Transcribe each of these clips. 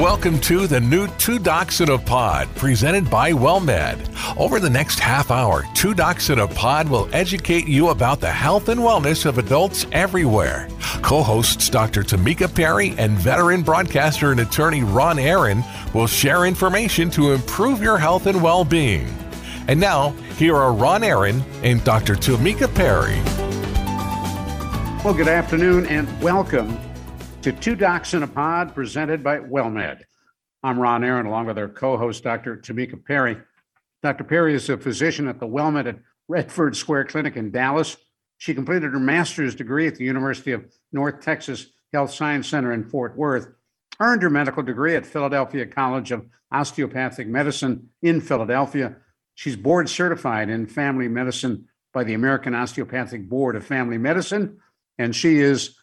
Welcome to the new Two Docs in a Pod, presented by WellMed. Over the next half hour, Two Docs in a Pod will educate you about the health and wellness of adults everywhere. Co hosts Dr. Tamika Perry and veteran broadcaster and attorney Ron Aaron will share information to improve your health and well being. And now, here are Ron Aaron and Dr. Tamika Perry. Well, good afternoon and welcome to Two Docs in a Pod presented by WellMed. I'm Ron Aaron, along with our co host, Dr. Tamika Perry. Dr. Perry is a physician at the WellMed at Redford Square Clinic in Dallas. She completed her master's degree at the University of North Texas Health Science Center in Fort Worth, earned her medical degree at Philadelphia College of Osteopathic Medicine in Philadelphia. She's board certified in family medicine by the American Osteopathic Board of Family Medicine, and she is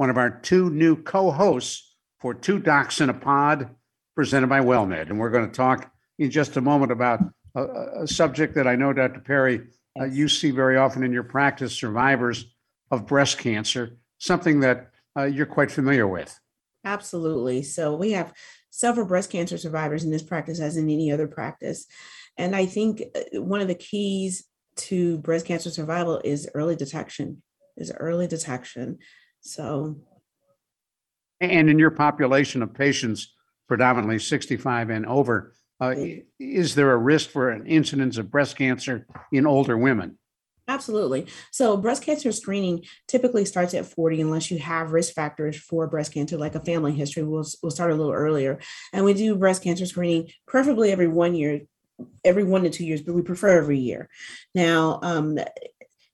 one of our two new co hosts for Two Docs in a Pod, presented by WellMed. And we're going to talk in just a moment about a, a subject that I know, Dr. Perry, uh, you see very often in your practice survivors of breast cancer, something that uh, you're quite familiar with. Absolutely. So we have several breast cancer survivors in this practice, as in any other practice. And I think uh, one of the keys to breast cancer survival is early detection, is early detection. So, And in your population of patients, predominantly 65 and over, uh, is there a risk for an incidence of breast cancer in older women? Absolutely. So, breast cancer screening typically starts at 40 unless you have risk factors for breast cancer, like a family history. We'll, we'll start a little earlier. And we do breast cancer screening preferably every one year, every one to two years, but we prefer every year. Now, um,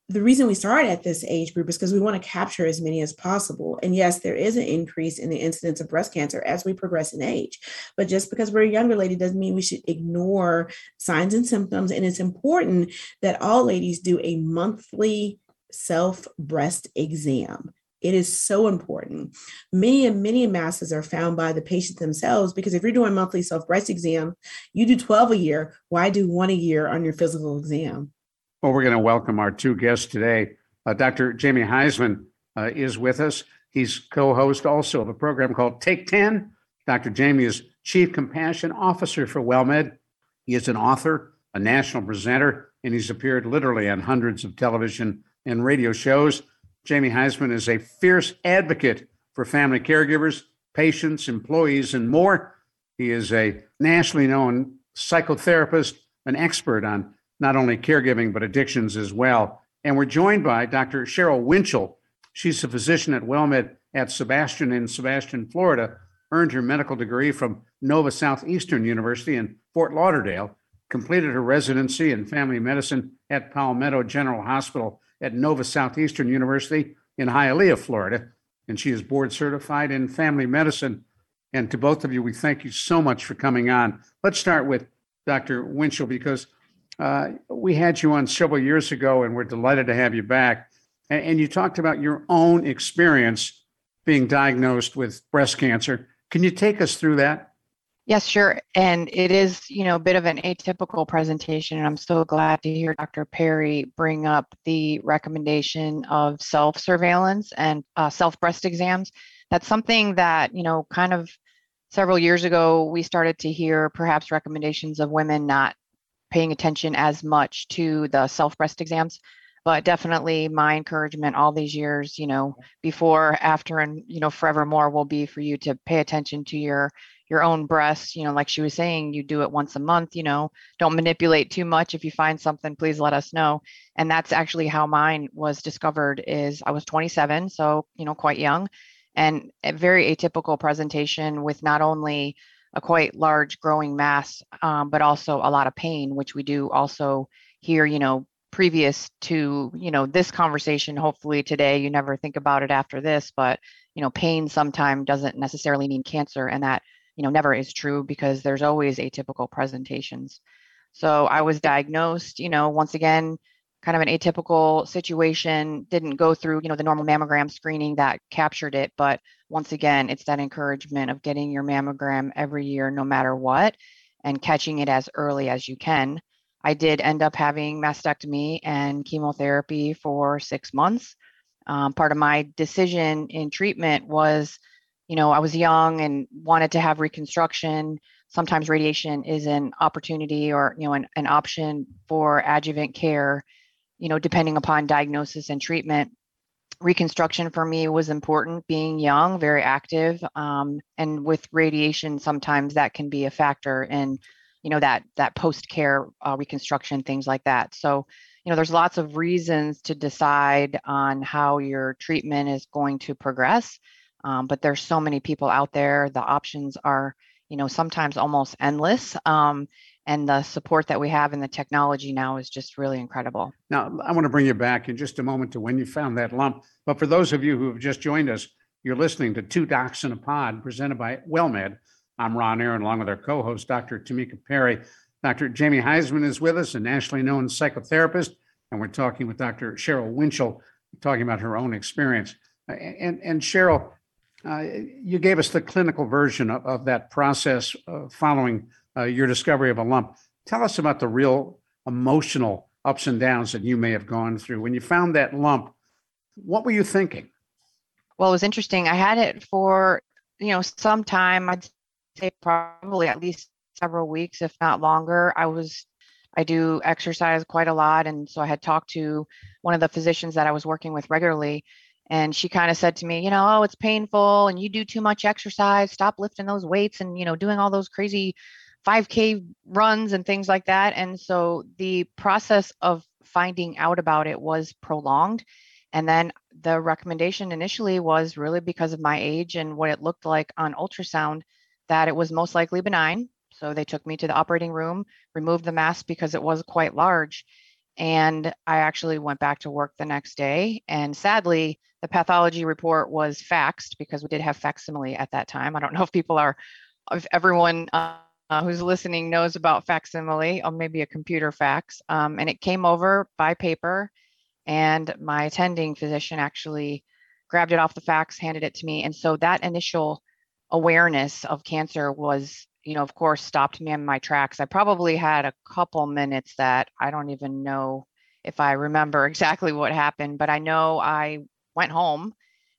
the reason we start at this age group is because we want to capture as many as possible. And yes, there is an increase in the incidence of breast cancer as we progress in age. But just because we're a younger lady doesn't mean we should ignore signs and symptoms. And it's important that all ladies do a monthly self breast exam. It is so important. Many and many masses are found by the patient themselves because if you're doing monthly self breast exam, you do 12 a year. Why do one a year on your physical exam? Well, we're going to welcome our two guests today. Uh, Dr. Jamie Huysman uh, is with us. He's co host also of a program called Take 10. Dr. Jamie is Chief Compassion Officer for WellMed. He is an author, a national presenter, and he's appeared literally on hundreds of television and radio shows. Jamie Huysman is a fierce advocate for family caregivers, patients, employees, and more. He is a nationally known psychotherapist, an expert on not only caregiving, but addictions as well. And we're joined by Dr. Cheryl Winchell. She's a physician at WellMed at Sebastian in Sebastian, Florida, earned her medical degree from Nova Southeastern University in Fort Lauderdale, completed her residency in family medicine at Palmetto General Hospital at Nova Southeastern University in Hialeah, Florida. And she is board certified in family medicine. And to both of you, we thank you so much for coming on. Let's start with Dr. Winchell because uh, we had you on several years ago, and we're delighted to have you back. And, and you talked about your own experience being diagnosed with breast cancer. Can you take us through that? Yes, sure. And it is, you know, a bit of an atypical presentation. And I'm so glad to hear Dr. Perry bring up the recommendation of self surveillance and uh, self breast exams. That's something that, you know, kind of several years ago, we started to hear perhaps recommendations of women not paying attention as much to the self breast exams but definitely my encouragement all these years you know before after and you know forevermore will be for you to pay attention to your your own breasts. You know like she was saying you do it once a month you know. Don't manipulate too much. If you find something please let us know. And that's actually how mine was discovered is i was 27 so you know quite young. And a very atypical presentation with not only a quite large growing mass, um, but also a lot of pain, which we do also hear, you know, previous to, you know, this conversation, hopefully today, you never think about it after this, but, you know, pain sometimes doesn't necessarily mean cancer. And that, you know, never is true because there's always atypical presentations. So I was diagnosed, you know, once again, kind of an atypical situation, didn't go through, you know, the normal mammogram screening that captured it. But once again, it's that encouragement of getting your mammogram every year, no matter what, and catching it as early as you can. I did end up having mastectomy and chemotherapy for six months. Um, part of my decision in treatment was you know, I was young and wanted to have reconstruction. Sometimes radiation is an opportunity or, you know, an, an option for adjuvant care, you know, depending upon diagnosis and treatment. Reconstruction for me was important, being young, very active. Um, and with radiation, sometimes that can be a factor in, you know, that that post-care uh, reconstruction, things like that. So, you know, there's lots of reasons to decide on how your treatment is going to progress um, but there's so many people out there. The options are, you know, sometimes almost endless. Um, and the support that we have in the technology now is just really incredible. Now, I want to bring you back in just a moment to when you found that lump. But for those of you who have just joined us, you're listening to Two Docs in a Pod presented by WellMed. I'm Ron Aaron, along with our co host, Dr. Tamika Perry. Dr. Jamie Huysman is with us, a nationally known psychotherapist, and we're talking with Dr. Cheryl Winchell, talking about her own experience. And, and Cheryl, uh, you gave us the clinical version of, of that process uh, following uh, your discovery of a lump. Tell us about the real emotional ups and downs that you may have gone through. When you found that lump, what were you thinking? Well, it was interesting. I had it for, you know, some time, I'd say probably at least several weeks, if not longer. I was I do exercise quite a lot. And so I had talked to one of the physicians that I was working with regularly, and she kind of said to me you know oh it's painful and you do too much exercise stop lifting those weights and you know doing all those crazy 5k runs and things like that and so the process of finding out about it was prolonged and then the recommendation initially was really because of my age and what it looked like on ultrasound that it was most likely benign so they took me to the operating room removed the mass because it was quite large and I actually went back to work the next day. And sadly, the pathology report was faxed because we did have facsimile at that time. I don't know if people are, if everyone uh, who's listening knows about facsimile or maybe a computer fax. Um, and it came over by paper. And my attending physician actually grabbed it off the fax, handed it to me. And so that initial awareness of cancer was you know, of course, stopped me in my tracks. I probably had a couple minutes that I don't even know if I remember exactly what happened, but I know I went home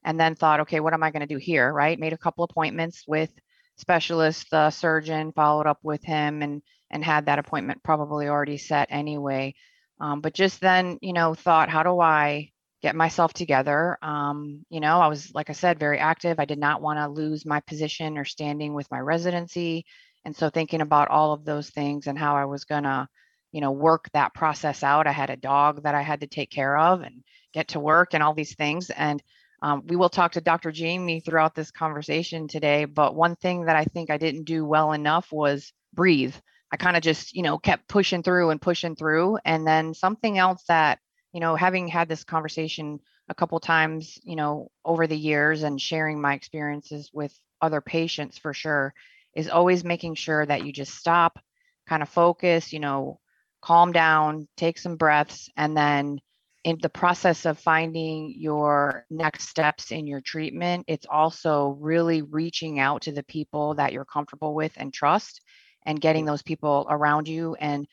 and then thought, okay, what am I going to do here? Right. Made a couple appointments with specialist, the surgeon, followed up with him and and had that appointment probably already set anyway. Um, but just then, you know, thought, how do I get myself together. Um, you know, I was, like I said, very active. I did not want to lose my position or standing with my residency. And so thinking about all of those things and how I was going to, you know, work that process out. I had a dog that I had to take care of and get to work and all these things. And um, we will talk to Dr. Jamie throughout this conversation today. But one thing that I think I didn't do well enough was breathe. I kind of just, you know, kept pushing through and pushing through. And then something else that you know, having had this conversation a couple times, you know, over the years and sharing my experiences with other patients for sure is always making sure that you just stop, kind of focus, you know, calm down, take some breaths, and then in the process of finding your next steps in your treatment, it's also really reaching out to the people that you're comfortable with and trust and getting those people around you and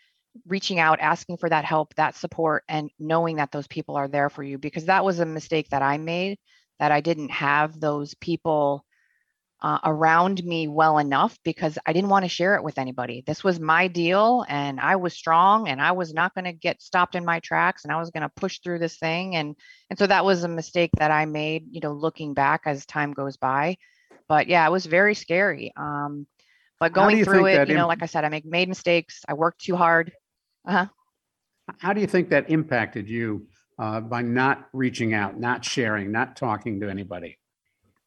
reaching out, asking for that help, that support, and knowing that those people are there for you. Because that was a mistake that I made, that I didn't have those people uh, around me well enough because I didn't want to share it with anybody. This was my deal, and I was strong, and I was not going to get stopped in my tracks, and I was going to push through this thing. And and so that was a mistake that I made, you know, looking back as time goes by. But yeah, it was very scary. Um, but going through it, you know, like I said, I make made mistakes. I worked too hard. Uh-huh. How do you think that impacted you uh, by not reaching out, not sharing, not talking to anybody?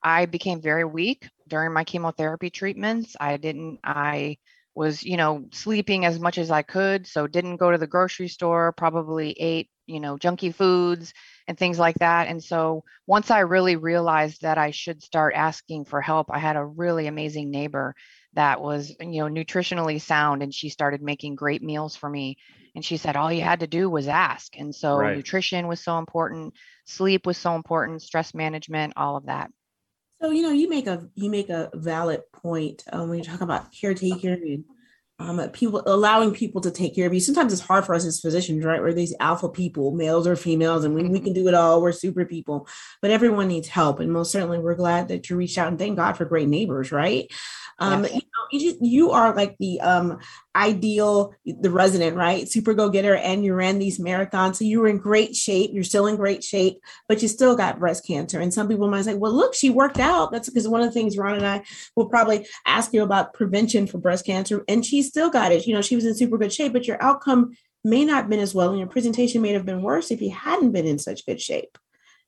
I became very weak during my chemotherapy treatments. I didn't, I was, you know, sleeping as much as I could. So didn't go to the grocery store, probably ate, you know, junky foods and things like that. And so once I really realized that I should start asking for help, I had a really amazing neighbor that was you know nutritionally sound and she started making great meals for me and she said all you had to do was ask and so right. nutrition was so important sleep was so important stress management all of that so you know you make a you make a valid point um, when you talk about caretaker and um, people allowing people to take care of you. Sometimes it's hard for us as physicians, right? We're these alpha people, males or females, and we, we can do it all. We're super people, but everyone needs help. And most certainly, we're glad that you reached out and thank God for great neighbors, right? Um, yes. you, know, you, just, you are like the um, ideal, the resident, right? Super go getter, and you ran these marathons, so you were in great shape. You're still in great shape, but you still got breast cancer. And some people might say, "Well, look, she worked out." That's because one of the things Ron and I will probably ask you about prevention for breast cancer, and she still got it. You know, she was in super good shape, but your outcome may not have been as well, and your presentation may have been worse if you hadn't been in such good shape.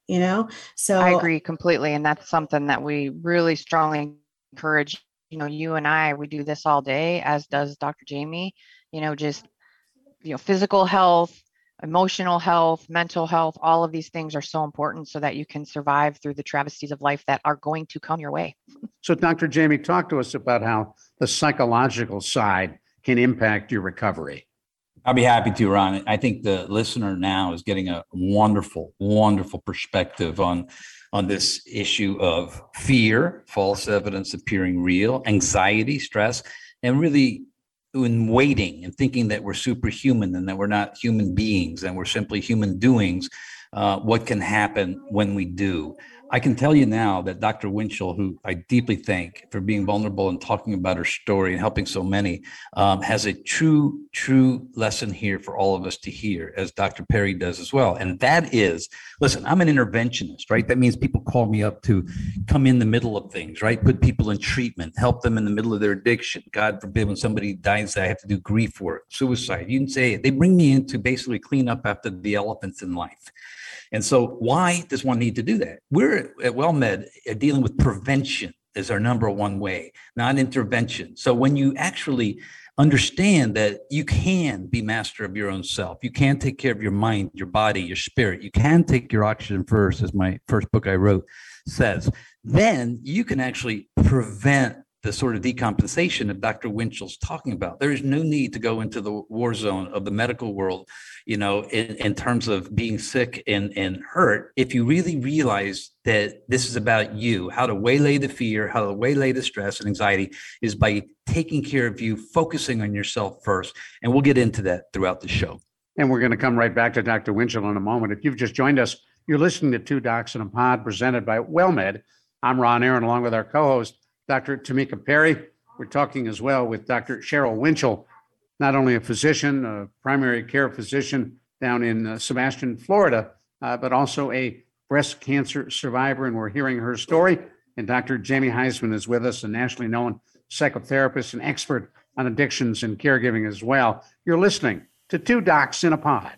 You know, so I agree completely, and that's something that we really strongly encourage you know, you and I, we do this all day, as does Dr. Jamie, you know, just, you know, physical health, emotional health, mental health, all of these things are so important so that you can survive through the travesties of life that are going to come your way. So, Dr. Jamie, talk to us about how the psychological side can impact your recovery. I'll be happy to, Ron. I think the listener now is getting a wonderful, wonderful perspective on on this issue of fear, false evidence appearing real, anxiety, stress, and really in waiting and thinking that we're superhuman and that we're not human beings and we're simply human doings, uh, what can happen when we do. I can tell you now that Dr. Winchell, who I deeply thank for being vulnerable and talking about her story and helping so many, um, has a true, true lesson here for all of us to hear, as Dr. Perry does as well. And that is listen, I'm an interventionist, right? That means people call me up to come in the middle of things, right? Put people in treatment, help them in the middle of their addiction. God forbid when somebody dies, I have to do grief work, suicide. You can say it. They bring me in to basically clean up after the elephants in life. And so, why does one need to do that? We're at WellMed uh, dealing with prevention as our number one way, not intervention. So, when you actually understand that you can be master of your own self, you can take care of your mind, your body, your spirit, you can take your oxygen first, as my first book I wrote says, then you can actually prevent the sort of decompensation that Dr. Winchell's talking about. There is no need to go into the war zone of the medical world, you know, in, in terms of being sick and, and hurt. If you really realize that this is about you, how to waylay the fear, how to waylay the stress and anxiety is by taking care of you, focusing on yourself first. And we'll get into that throughout the show. And we're going to come right back to Dr. Winchell in a moment. If you've just joined us, you're listening to Two Docs in a Pod presented by WellMed. I'm Ron Aaron, along with our co host, Dr. Tamika Perry. We're talking as well with Dr. Cheryl Winchell, not only a physician, a primary care physician down in uh, Sebastian, Florida, uh, but also a breast cancer survivor. And we're hearing her story. And Dr. Jamie Huysman is with us, a nationally known psychotherapist and expert on addictions and caregiving as well. You're listening to Two Docs in a Pod.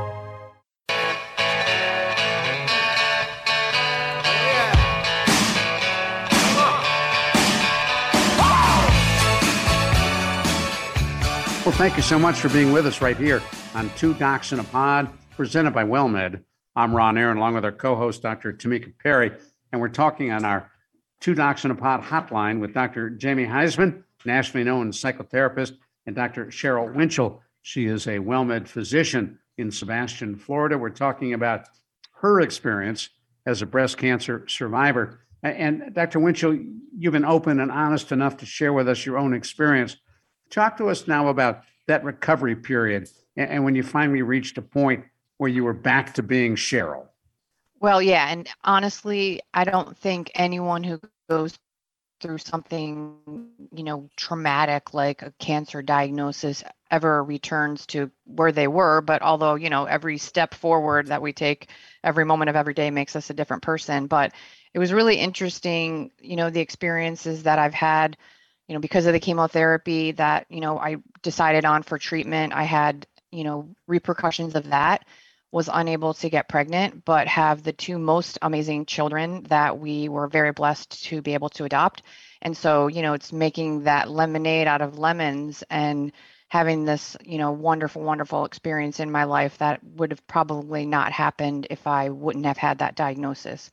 Well, thank you so much for being with us right here on Two Docs in a Pod, presented by WellMed. I'm Ron Aaron, along with our co-host, Dr. Tamika Perry, and we're talking on our Two Docs in a Pod hotline with Dr. Jamie Huysman, nationally known psychotherapist, and Dr. Cheryl Winchell. She is a WellMed physician in Sebastian, Florida. We're talking about her experience as a breast cancer survivor. And Dr. Winchell, you've been open and honest enough to share with us your own experience Talk to us now about that recovery period and, and when you finally reached a point where you were back to being Cheryl. Well, yeah. And honestly, I don't think anyone who goes through something, you know, traumatic like a cancer diagnosis ever returns to where they were. But although, you know, every step forward that we take, every moment of every day makes us a different person. But it was really interesting, you know, the experiences that I've had you know, because of the chemotherapy that, you know, I decided on for treatment, I had, you know, repercussions of that was unable to get pregnant, but have the two most amazing children that we were very blessed to be able to adopt. And so, you know, it's making that lemonade out of lemons and having this, you know, wonderful, wonderful experience in my life that would have probably not happened if I wouldn't have had that diagnosis.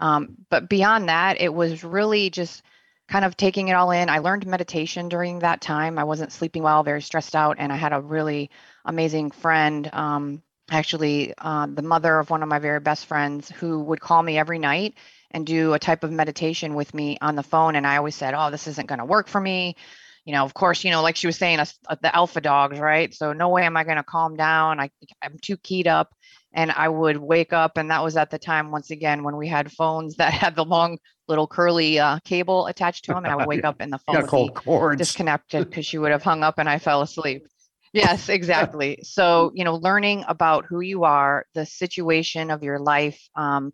Um, but beyond that, it was really just kind of taking it all in. I learned meditation during that time. I wasn't sleeping well, very stressed out, and I had a really amazing friend, um, actually, uh, the mother of one of my very best friends, who would call me every night and do a type of meditation with me on the phone. And I always said, Oh, this isn't going to work for me. You know, of course, you know, like she was saying, uh, the alpha dogs, right? So, no way am I going to calm down. I, I'm too keyed up and I would wake up, and that was at the time once again when we had phones that had the long little curly uh, cable attached to them, and I would wake up and the phone would be disconnected because she would have hung up and I fell asleep. Yes, exactly. so you know, learning about who you are, the situation of your life. Um,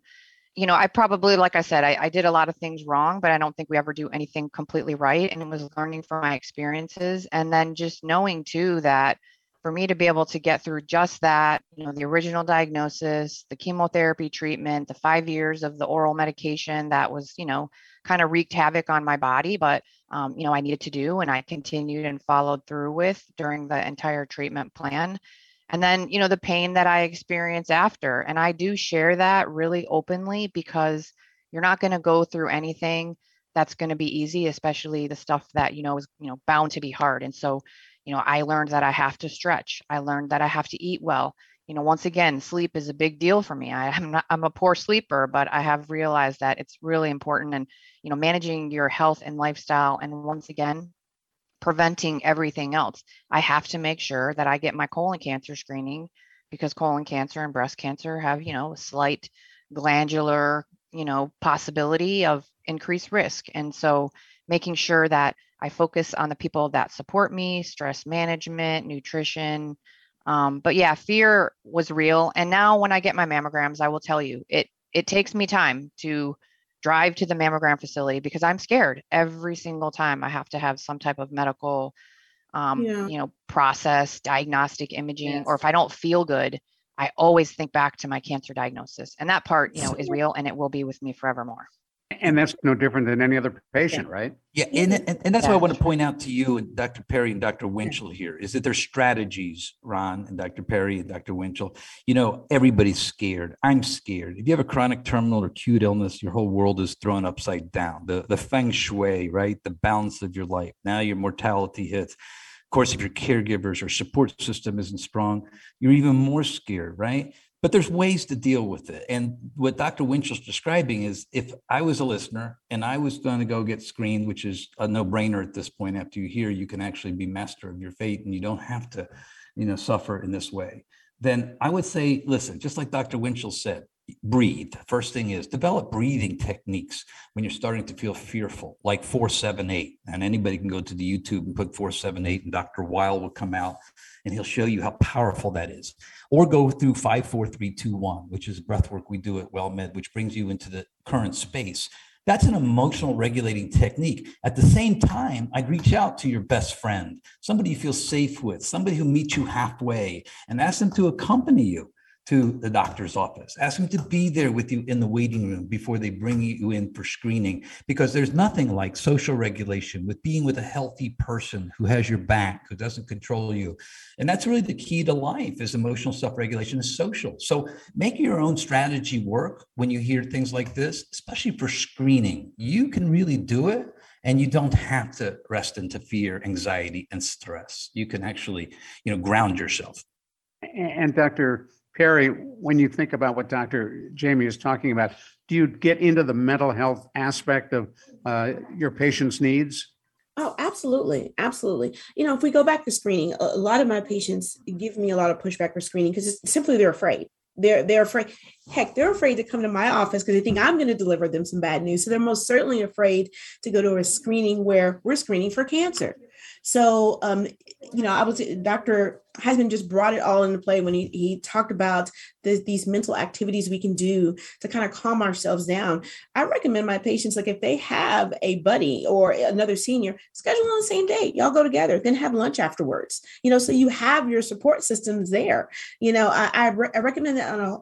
you know, I probably, like I said, I, I did a lot of things wrong, but I don't think we ever do anything completely right. And it was learning from my experiences, and then just knowing too that for me to be able to get through just that, you know, the original diagnosis, the chemotherapy treatment, the five years of the oral medication that was, you know, kind of wreaked havoc on my body, but, um, you know, I needed to do and I continued and followed through with during the entire treatment plan. And then, you know, the pain that I experience after. And I do share that really openly because you're not going to go through anything that's going to be easy, especially the stuff that, you know, is, you know, bound to be hard. And so, you know i learned that i have to stretch i learned that i have to eat well. You know once again sleep is a big deal for me. I, am not i'm a poor sleeper but i have realized that it's really important and you know managing your health and lifestyle and once again preventing everything else. I have to make sure that i get my colon cancer screening because colon cancer and breast cancer have you know a slight glandular you know possibility of increased risk. And so making sure that I focus on the people that support me, stress management, nutrition. Um, but yeah, fear was real. And now when I get my mammograms, I will tell you it it takes me time to drive to the mammogram facility because I'm scared every single time I have to have some type of medical um, yeah. you know, process, diagnostic imaging, yes. or if I don't feel good, I always think back to my cancer diagnosis. And that part, you know, is real and it will be with me forevermore. And that's no different than any other patient, yeah. right? Yeah, and, and, and that's yeah. what I want to point out to you and Dr. Perry and Dr. Winchell here is that there's strategies, Ron and Dr. Perry and Dr. Winchell. You know, everybody's scared. I'm scared. If you have a chronic terminal or acute illness, your whole world is thrown upside down. The the feng shui, right? The balance of your life. Now your mortality hits. Of course, if your caregivers or support system isn't strong, you're even more scared, right? But there's ways to deal with it. And what Dr. Winchell's describing is if I was a listener and I was going to go get screened, which is a no brainer at this point, after you hear you can actually be master of your fate and you don't have to, you know, suffer in this way, then I would say, listen, just like Dr. Winchell said, breathe. First thing is develop breathing techniques when you're starting to feel fearful, like 478. And anybody can go to the YouTube and put 478, and Dr. Weil will come out and he'll show you how powerful that is. Or go through 54321, which is breath work we do at WellMed, which brings you into the current space. That's an emotional regulating technique. At the same time, I'd reach out to your best friend, somebody you feel safe with, somebody who meets you halfway, and ask them to accompany you to the doctor's office. Ask them to be there with you in the waiting room before they bring you in for screening, because there's nothing like social regulation with being with a healthy person who has your back, who doesn't control you. And that's really the key to life is emotional self-regulation is social. So make your own strategy work when you hear things like this, especially for screening. You can really do it and you don't have to rest into fear anxiety and stress you can actually you know ground yourself and dr Perry, when you think about what Dr. Jamie is talking about, do you get into the mental health aspect of uh, your patient's needs? Oh, absolutely. Absolutely. You know, if we go back to screening, a lot of my patients give me a lot of pushback for screening because simply they're afraid. They're they're afraid. Heck, they're afraid to come to my office because they think I'm going to deliver them some bad news. So they're most certainly afraid to go to a screening where we're screening for cancer. So um, you know, I was Dr. Huysman just brought it all into play when he, he talked about the, these mental activities we can do to kind of calm ourselves down. I recommend my patients, like if they have a buddy or another senior, schedule on the same day. Y'all go together, then have lunch afterwards. You know, so you have your support systems there. You know, I, I, re- I recommend that on a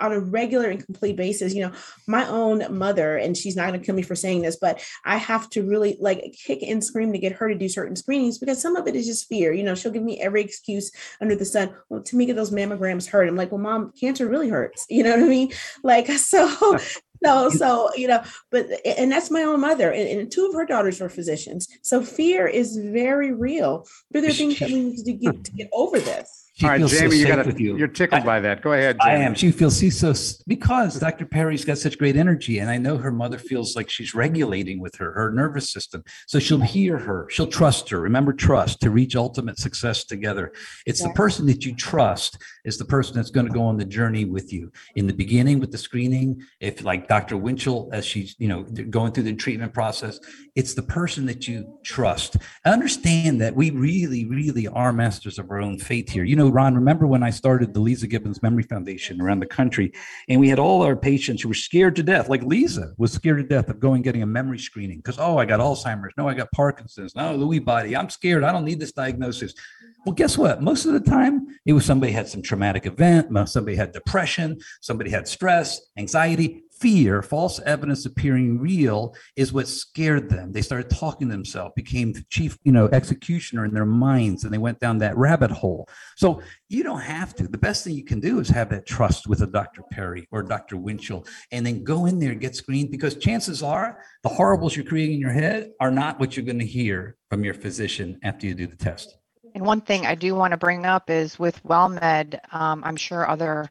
on a regular and complete basis. You know, my own mother, and she's not going to kill me for saying this, but I have to really like kick and scream to get her to do certain screenings because some of it is just fear. You know, she'll give me every excuse under the sun. Well, to me, those mammograms hurt. I'm like, well, mom, cancer really hurts. You know what I mean? Like, so. So, so you know, but and that's my own mother, and, and, two of her daughters were physicians. So fear is very real. But there are things that we need to get to get over this. She All right, Jamie, so you got you. You're tickled I, by that. Go ahead. Jamie. I am. She feels she's so because Dr. Perry's got such great energy, and I know her mother feels like she's regulating with her her nervous system. So she'll hear her. She'll trust her. Remember, trust to reach ultimate success together. It's yeah. the person that you trust is the person that's going to go on the journey with you in the beginning with the screening. If like Dr. Winchell, as she's you know going through the treatment process, it's the person that you trust. Understand that we really, really are masters of our own fate here. You know Ron, remember when I started the Leeza Gibbons Memory Foundation around the country, and we had all our patients who were scared to death, like Leeza was scared to death of going getting a memory screening because, oh, I got Alzheimer's. No, I got Parkinson's. No, Lewy body. I'm scared. I don't need this diagnosis. Well, guess what? Most of the time, it was somebody had some traumatic event, somebody had depression, somebody had stress, anxiety fear, false evidence appearing real, is what scared them. They started talking to themselves, became the chief, you know, executioner in their minds, and they went down that rabbit hole. So you don't have to. The best thing you can do is have that trust with a Dr. Perry or Dr. Winchell, and then go in there and get screened because chances are the horribles you're creating in your head are not what you're going to hear from your physician after you do the test. And one thing I do want to bring up is with WellMed, um, I'm sure other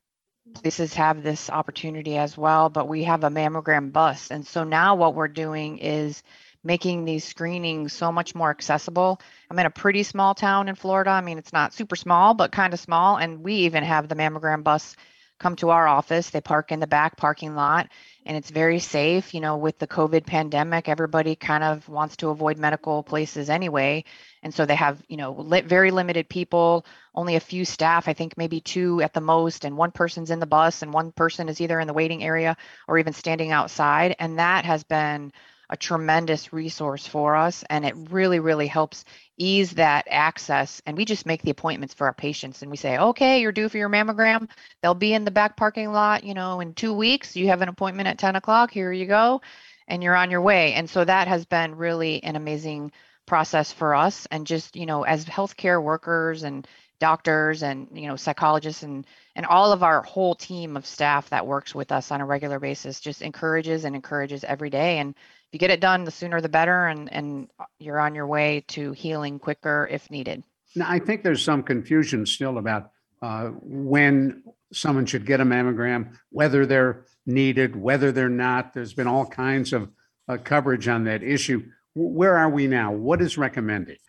places have this opportunity as well, but we have a mammogram bus. And so now what we're doing is making these screenings so much more accessible. I'm in a pretty small town in Florida. I mean, it's not super small, but kind of small. And we even have the mammogram bus come to our office. They park in the back parking lot and it's very safe. You know, with the COVID pandemic, everybody kind of wants to avoid medical places anyway. And so they have, you know, very limited people, only a few staff, I think maybe two at the most, and one person's in the bus and one person is either in the waiting area or even standing outside. And that has been a tremendous resource for us. And it really, really helps ease that access. And we just make the appointments for our patients and we say, okay, you're due for your mammogram. They'll be in the back parking lot, you know, in two weeks. You have an appointment at 10 o'clock. Here you go. And you're on your way. And so that has been really an amazing process for us and just you know as healthcare workers and doctors and you know psychologists and and all of our whole team of staff that works with us on a regular basis just encourages and encourages every day and you get it done the sooner the better and and you're on your way to healing quicker if needed now i think there's some confusion still about uh, when someone should get a mammogram whether they're needed whether they're not there's been all kinds of uh, coverage on that issue where are we now? What is recommended?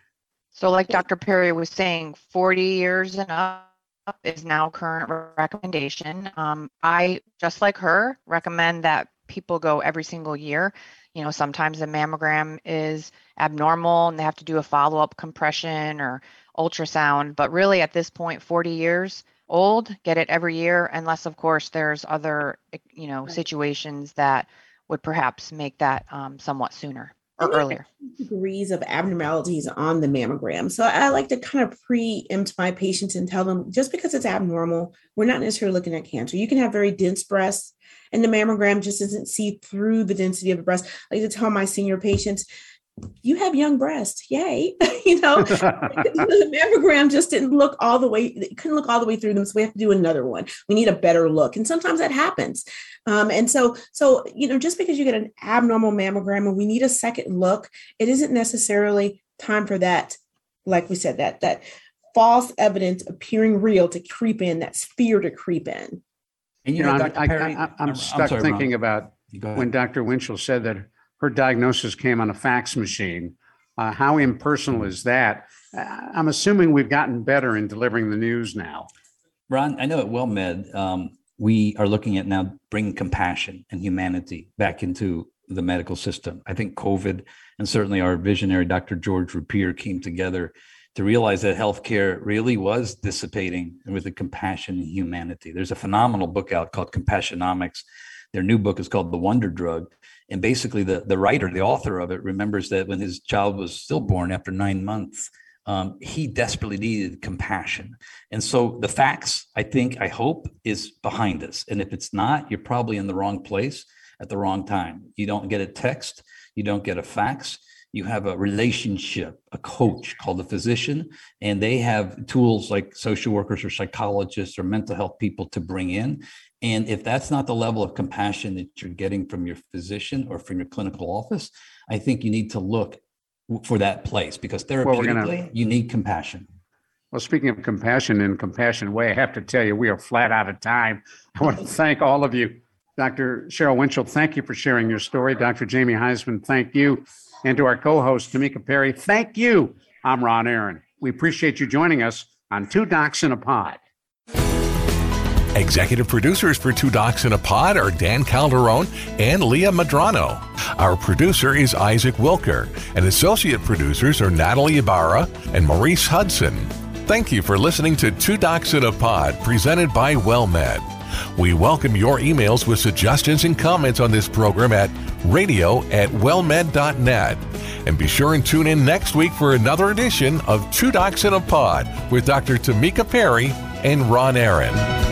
So, like Dr. Perry was saying, 40 years and up is now current recommendation. Um, I, just like her, recommend that people go every single year. You know, sometimes the mammogram is abnormal and they have to do a follow up compression or ultrasound. But really, at this point, 40 years old, get it every year, unless, of course, there's other, you know, situations that would perhaps make that um, somewhat sooner or earlier. Degrees of abnormalities on the mammogram. So I like to kind of preempt my patients and tell them just because it's abnormal, we're not necessarily looking at cancer. You can have very dense breasts, and the mammogram just doesn't see through the density of the breast. I like to tell my senior patients, you have young breasts yay. You know? The mammogram just didn't look all the way couldn't look all the way through them so we have to do another one. We need a better look and sometimes that happens. Um, and so so you know just because you get an abnormal mammogram and we need a second look it isn't necessarily time for that like we said that that false evidence appearing real to creep in that's fear to creep in and you, know, know I, Perry, I, am stuck sorry, thinking Ron. about when dr winchell said that her diagnosis came on a fax machine. Uh, how impersonal is that? Uh, I'm assuming we've gotten better in delivering the news now. Ron, I know at WellMed, um, we are looking at now bringing compassion and humanity back into the medical system. I think COVID and certainly our visionary Dr. George Rapier came together to realize that healthcare really was dissipating with the compassion and humanity. There's a phenomenal book out called Compassionomics. Their new book is called The Wonder Drug. And basically, the, the writer, the author of it, remembers that when his child was stillborn after nine months, um, he desperately needed compassion. And so the fax, I think, I hope, is behind us. And if it's not, you're probably in the wrong place at the wrong time. You don't get a text, you don't get a fax, you have a relationship, a coach called a physician, and they have tools like social workers or psychologists or mental health people to bring in. And if that's not the level of compassion that you're getting from your physician or from your clinical office, I think you need to look for that place because therapeutically, gonna, you need compassion. Well, speaking of compassion and compassion way, I have to tell you, we are flat out of time. I want to thank all of you. Dr. Cheryl Winchell, thank you for sharing your story. Dr. Jamie Huysman, thank you. And to our co host, Tamika Perry, thank you. I'm Ron Aaron. We appreciate you joining us on Two Docs in a Pod. Executive producers for Two Docs in a Pod are Dan Calderon and Leah Madrano. Our producer is Isaac Wilker, and associate producers are Natalie Ibarra and Maurice Hudson. Thank you for listening to Two Docs in a Pod presented by WellMed. We welcome your emails with suggestions and comments on this program at radio at wellmed.net. And be sure and tune in next week for another edition of Two Docs in a Pod with Dr. Tamika Perry and Ron Aaron.